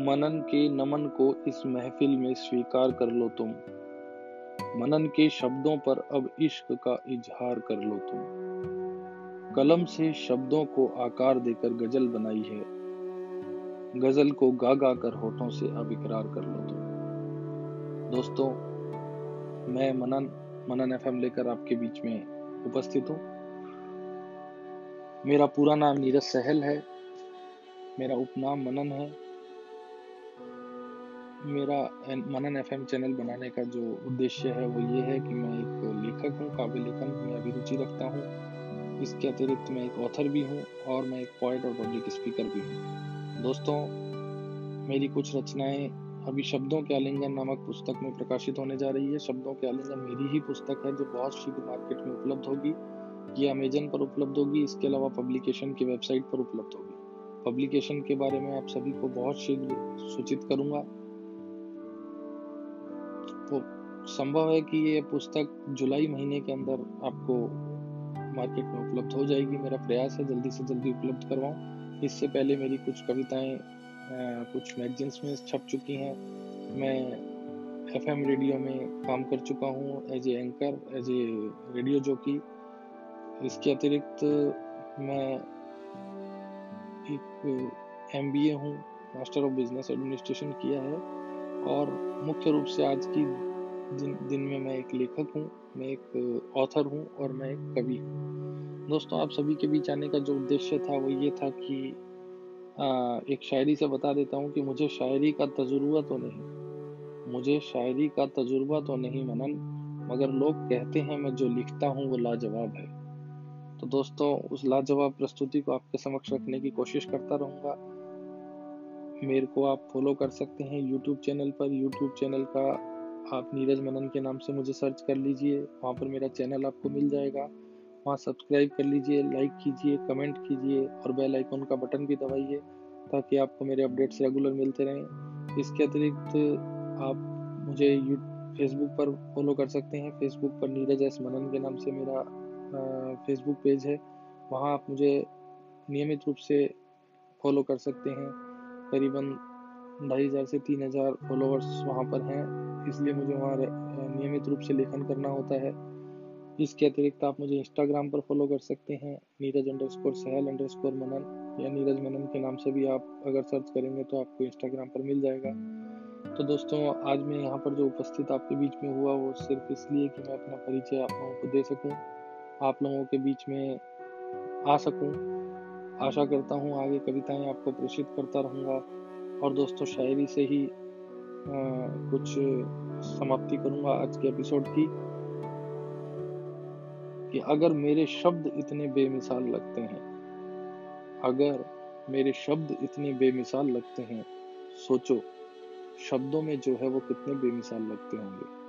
मनन के नमन को इस महफिल में स्वीकार कर लो तुम। मनन के शब्दों पर अब इश्क का इजहार कर लो तुम। कलम से शब्दों को आकार देकर गज़ल बनाई है। गज़ल को गा गा कर होठों से अब इकरार कर लो तुम। दोस्तों, मैं मनन मनन एफएम लेकर आपके बीच में उपस्थित हूँ। मेरा पूरा नाम नीरज सहल है। मेरा उपनाम मनन है। मेरा मनन एफ़ चैनल बनाने का जो उद्देश्य है वो ये है कि मैं एक लेखक हूँ, काव्य लेखन, में अभिरुचि रखता हूँ। इसके अतिरिक्त मैं एक ऑथर भी हूँ और मैं एक पॉइंट और पब्लिक स्पीकर भी हूँ। दोस्तों, मेरी कुछ रचनाएँ अभी शब्दों के आलिंगन नामक पुस्तक में प्रकाशित होने जा रही है। शब्दों के आलिंगन मेरी ही पुस्तक है जो बहुत शीघ्र मार्केट में उपलब्ध होगी। ये अमेजन पर उपलब्ध होगी, इसके अलावा पब्लिकेशन की वेबसाइट पर उपलब्ध होगी। पब्लिकेशन के बारे में आप सभी को बहुत शीघ्र सूचित करूँगा। संभव है कि ये पुस्तक जुलाई महीने के अंदर आपको मार्केट में उपलब्ध हो जाएगी। मेरा प्रयास है जल्दी से जल्दी उपलब्ध करवाऊँ। इससे पहले मेरी कुछ कविताएँ कुछ मैगजीन्स में छप चुकी हैं। मैं एफएम रेडियो में काम कर चुका हूँ as a anchor as a radio jockey इसके अतिरिक्त मैं एक एम बी ए हूँ मास्टर ऑफ़ बिज़नेस एडमिनिस्ट्रेशन किया है। और मुख्य रूप से आज की दिन, दिन में मैं एक लेखक हूँ मैं एक ऑथर हूँ और मैं एक कवि हूँ। दोस्तों आप सभी के बीच आने का जो उद्देश्य था वो ये था कि आ, एक शायरी से बता देता हूँ कि मुझे शायरी का तजुर्बा तो नहीं मुझे शायरी का तजुर्बा तो नहीं मनन मगर लोग कहते हैं मैं जो लिखता हूँ वो लाजवाब है। तो दोस्तों उस लाजवाब प्रस्तुति को आपके समक्ष रखने की कोशिश करता रहूँगा। मेरे को आप फॉलो कर सकते हैं यूट्यूब चैनल पर। यूट्यूब चैनल का आप नीरज मनन के नाम से मुझे सर्च कर लीजिए, वहाँ पर मेरा चैनल आपको मिल जाएगा। वहाँ सब्सक्राइब कर लीजिए लाइक कीजिए कमेंट कीजिए और बेल आइकन का बटन भी दबाइए ताकि आपको मेरे अपडेट्स रेगुलर मिलते रहें। इसके अतिरिक्त आप मुझे यू फेसबुक पर फॉलो कर सकते हैं। फेसबुक पर नीरज एस मनन के नाम से मेरा फेसबुक पेज है। वहाँ आप मुझे नियमित रूप से फॉलो कर सकते हैं। करीबन ढाई हज़ार से तीन हज़ार फॉलोअर्स वहाँ पर हैं। इसलिए मुझे वहाँ नियमित रूप से लेखन करना होता है। इसके अतिरिक्त आप मुझे इंस्टाग्राम पर फॉलो कर सकते हैं, Neeraj under score Sahal under score Manan या नीरज मनन के नाम से भी आप अगर सर्च करेंगे तो आपको इंस्टाग्राम पर मिल जाएगा। तो दोस्तों, आज मैं यहाँ पर जो उपस्थित आपके बीच में हुआ वो सिर्फ़ इसलिए कि मैं अपना परिचय आप लोगों को दे सकूँ, आप लोगों के बीच में आ सकूँ। आशा करता हूँ आगे कविताएँ आपको प्रेषित करता रहूँगा। और दोस्तों, शायरी से ही कुछ समाप्ति करूँगा आज के एपिसोड की, कि अगर मेरे शब्द इतने बेमिसाल लगते हैं, अगर मेरे शब्द इतने बेमिसाल लगते हैं, सोचो, शब्दों में जो है वो कितने बेमिसाल लगते होंगे।